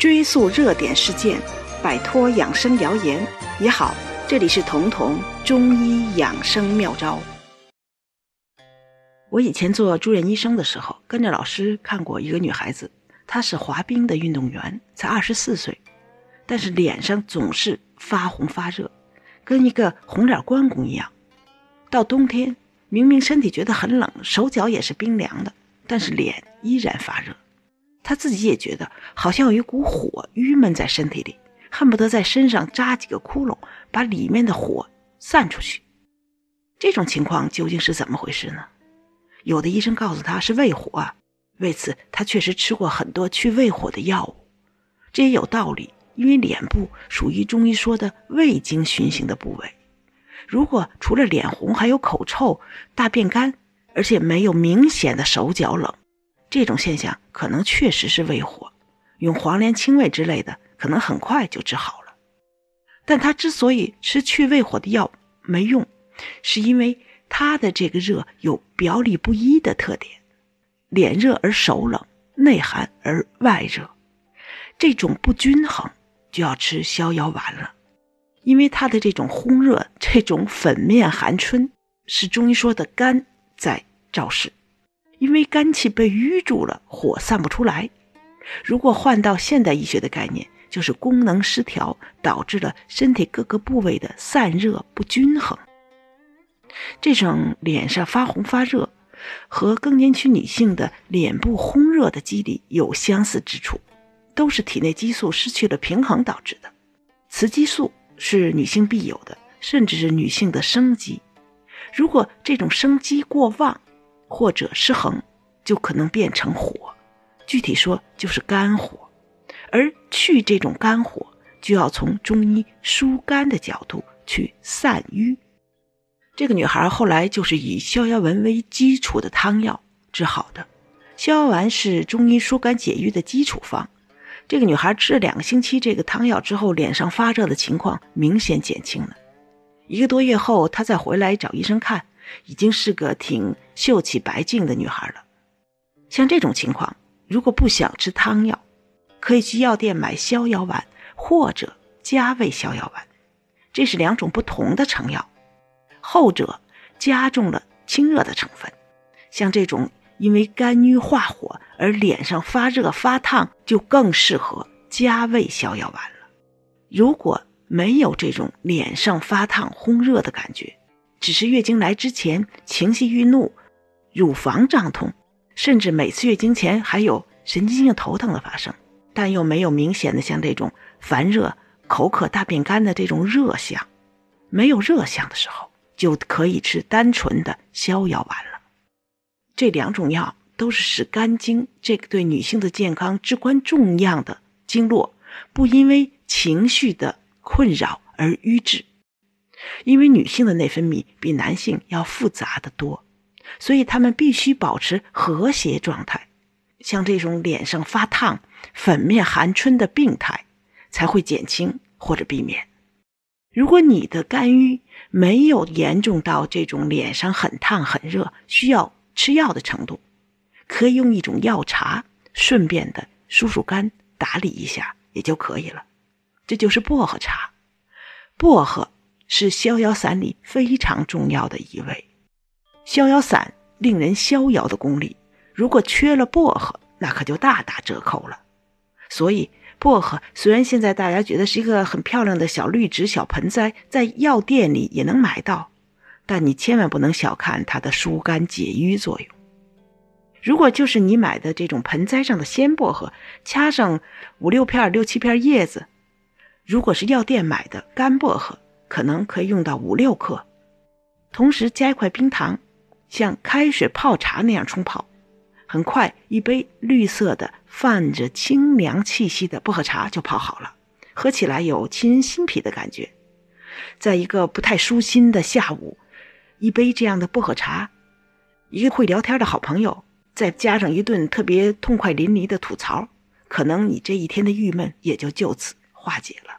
追溯热点事件，摆脱养生谣言也好。这里是彤彤中医养生妙招。我以前做住院医生的时候，跟着老师看过一个女孩子，她是滑冰的运动员，才二十四岁，但是脸上总是发红发热，跟一个红脸关公一样。到冬天，明明身体觉得很冷，手脚也是冰凉的，但是脸依然发热。他自己也觉得好像有一股火郁闷在身体里，恨不得在身上扎几个窟窿，把里面的火散出去。这种情况究竟是怎么回事呢？有的医生告诉他是胃火，为此他确实吃过很多去胃火的药物，这也有道理，因为脸部属于中医说的胃经循行的部位。如果除了脸红还有口臭、大便干，而且没有明显的手脚冷，这种现象可能确实是胃火。用黄连清胃之类的，可能很快就治好了。但他之所以吃去胃火的药没用，是因为他的这个热有表里不一的特点，脸热而手冷，内寒而外热，这种不均衡就要吃逍遥丸了。因为它的这种烘热，这种粉面寒春，是中医说的肝在肇事。因为肝气被淤住了，火散不出来。如果换到现代医学的概念，就是功能失调，导致了身体各个部位的散热不均衡。这种脸上发红发热，和更年期女性的脸部烘热的机理有相似之处，都是体内激素失去了平衡导致的。雌激素。是女性必有的，甚至是女性的生机。如果这种生机过旺或者失衡，就可能变成火。具体说就是肝火。而去这种肝火，就要从中医疏肝的角度去散瘀。这个女孩后来就是以逍遥丸为基础的汤药治好的。逍遥丸是中医疏肝解郁的基础方。这个女孩吃了两个星期这个汤药之后，脸上发热的情况明显减轻了。一个多月后，她再回来找医生看，已经是个挺秀气白净的女孩了。像这种情况，如果不想吃汤药，可以去药店买逍遥丸或者加味逍遥丸，这是两种不同的成药，后者加重了清热的成分。像这种。因为肝郁化火而脸上发热发烫，就更适合加味逍遥丸了。如果没有这种脸上发烫、烘热的感觉，只是月经来之前情绪郁怒、乳房胀痛，甚至每次月经前还有神经性头疼的发生，但又没有明显的像这种烦热、口渴、大便干的这种热象，没有热象的时候，就可以吃单纯的逍遥丸了。这两种药都是使肝经这个对女性的健康至关重要的经络，不因为情绪的困扰而瘀滞。因为女性的内分泌比男性要复杂的多，所以她们必须保持和谐状态。像这种脸上发烫、粉面寒春的病态，才会减轻或者避免。如果你的肝郁没有严重到这种脸上很烫很热，需要。吃药的程度，可以用一种药茶，顺便的疏疏肝、打理一下也就可以了。这就是薄荷茶。薄荷是逍遥散里非常重要的一味。逍遥散令人逍遥的功力，如果缺了薄荷，那可就大打折扣了。所以，薄荷虽然现在大家觉得是一个很漂亮的小绿植、小盆栽，在药店里也能买到。但你千万不能小看它的疏肝解郁作用。如果就是你买的这种盆栽上的鲜薄荷，掐上五六片、六七片叶子，如果是药店买的干薄荷，可能可以用到五六克。同时加一块冰糖，像开水泡茶那样冲泡，很快一杯绿色的、泛着清凉气息的薄荷茶就泡好了，喝起来有沁人心脾的感觉。在一个不太舒心的下午。一杯这样的薄荷茶，一个会聊天的好朋友，再加上一顿特别痛快淋漓的吐槽，可能你这一天的郁闷也就就此化解了。